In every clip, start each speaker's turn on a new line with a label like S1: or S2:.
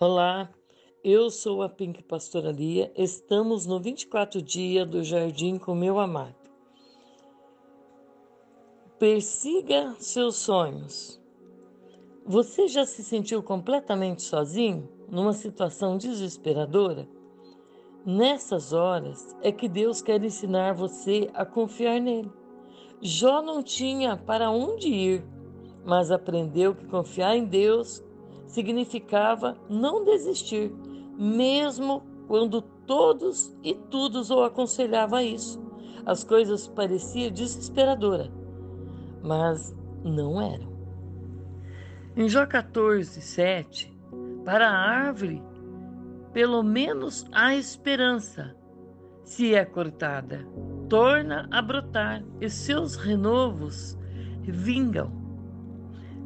S1: Olá, eu sou a Pink Pastoralia. Estamos no 24 dia do Jardim com meu amado. Persiga seus sonhos. Você já se sentiu completamente sozinho, numa situação desesperadora? Nessas horas é que Deus quer ensinar você a confiar nele. Jó não tinha para onde ir, mas aprendeu que confiar em Deus significava não desistir, mesmo quando todos e todos o aconselhavam a isso. As coisas pareciam desesperadoras, mas não eram. Em Jó 14, 7, para a árvore, pelo menos há esperança. Se é cortada, torna a brotar e seus renovos vingam.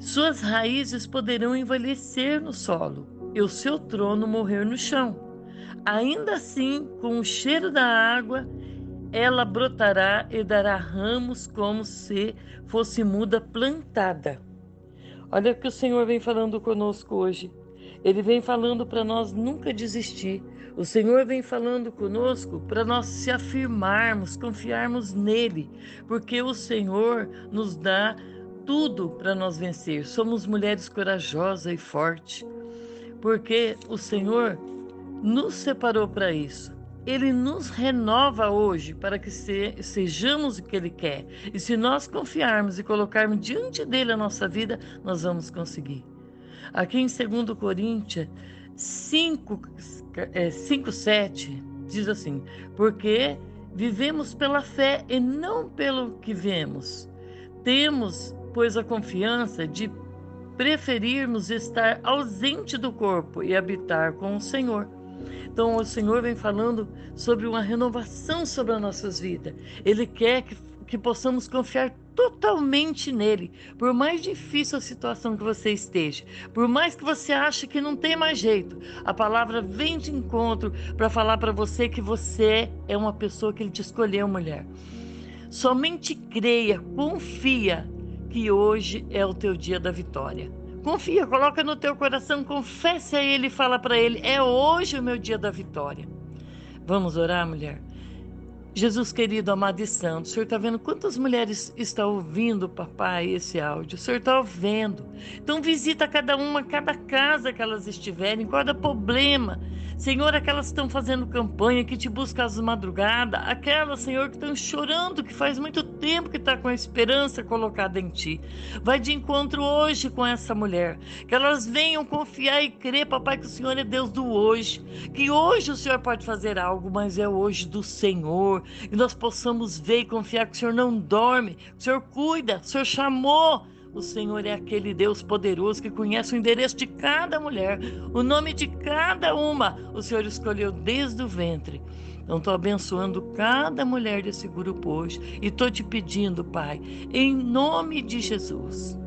S1: Suas raízes poderão envelhecer no solo e o seu trono morrer no chão. Ainda assim, com o cheiro da água, ela brotará e dará ramos como se fosse muda plantada. Olha o que o Senhor vem falando conosco hoje. Ele vem falando para nós nunca desistir. O Senhor vem falando conosco para nós se afirmarmos, confiarmos nele, porque o Senhor nos dá tudo para nós vencer. Somos mulheres corajosas e fortes, porque o Senhor nos separou para isso. Ele nos renova hoje para que se, sejamos o que Ele quer. E se nós confiarmos e colocarmos diante dele a nossa vida, nós vamos conseguir. Aqui em 2 Coríntios 5, é, 5 7, diz assim: Porque vivemos pela fé e não pelo que vemos. Temos pois a confiança de preferirmos estar ausente do corpo e habitar com o Senhor. Então, o Senhor vem falando sobre uma renovação sobre as nossas vidas. Ele quer que, que possamos confiar totalmente nele, por mais difícil a situação que você esteja, por mais que você ache que não tem mais jeito, a palavra vem de encontro para falar para você que você é uma pessoa que ele te escolheu, mulher. Somente creia, confia que hoje é o teu dia da vitória. Confia, coloca no teu coração, confesse a Ele fala para Ele: é hoje o meu dia da vitória. Vamos orar, mulher? Jesus querido, amado e santo, o Senhor está vendo quantas mulheres estão ouvindo, papai, esse áudio? O Senhor está ouvindo. Então visita cada uma, cada casa que elas estiverem, cada problema. Senhor, aquelas que estão fazendo campanha, que te buscam às madrugadas, aquelas, Senhor, que estão chorando, que faz muito tempo que está com a esperança colocada em Ti. Vai de encontro hoje com essa mulher, que elas venham confiar e crer, papai, que o Senhor é Deus do hoje, que hoje o Senhor pode fazer algo, mas é hoje do Senhor e nós possamos ver e confiar que o Senhor não dorme, o Senhor cuida, o Senhor chamou. O Senhor é aquele Deus poderoso que conhece o endereço de cada mulher, o nome de cada uma. O Senhor escolheu desde o ventre. Então, estou abençoando cada mulher desse grupo hoje e estou te pedindo, Pai, em nome de Jesus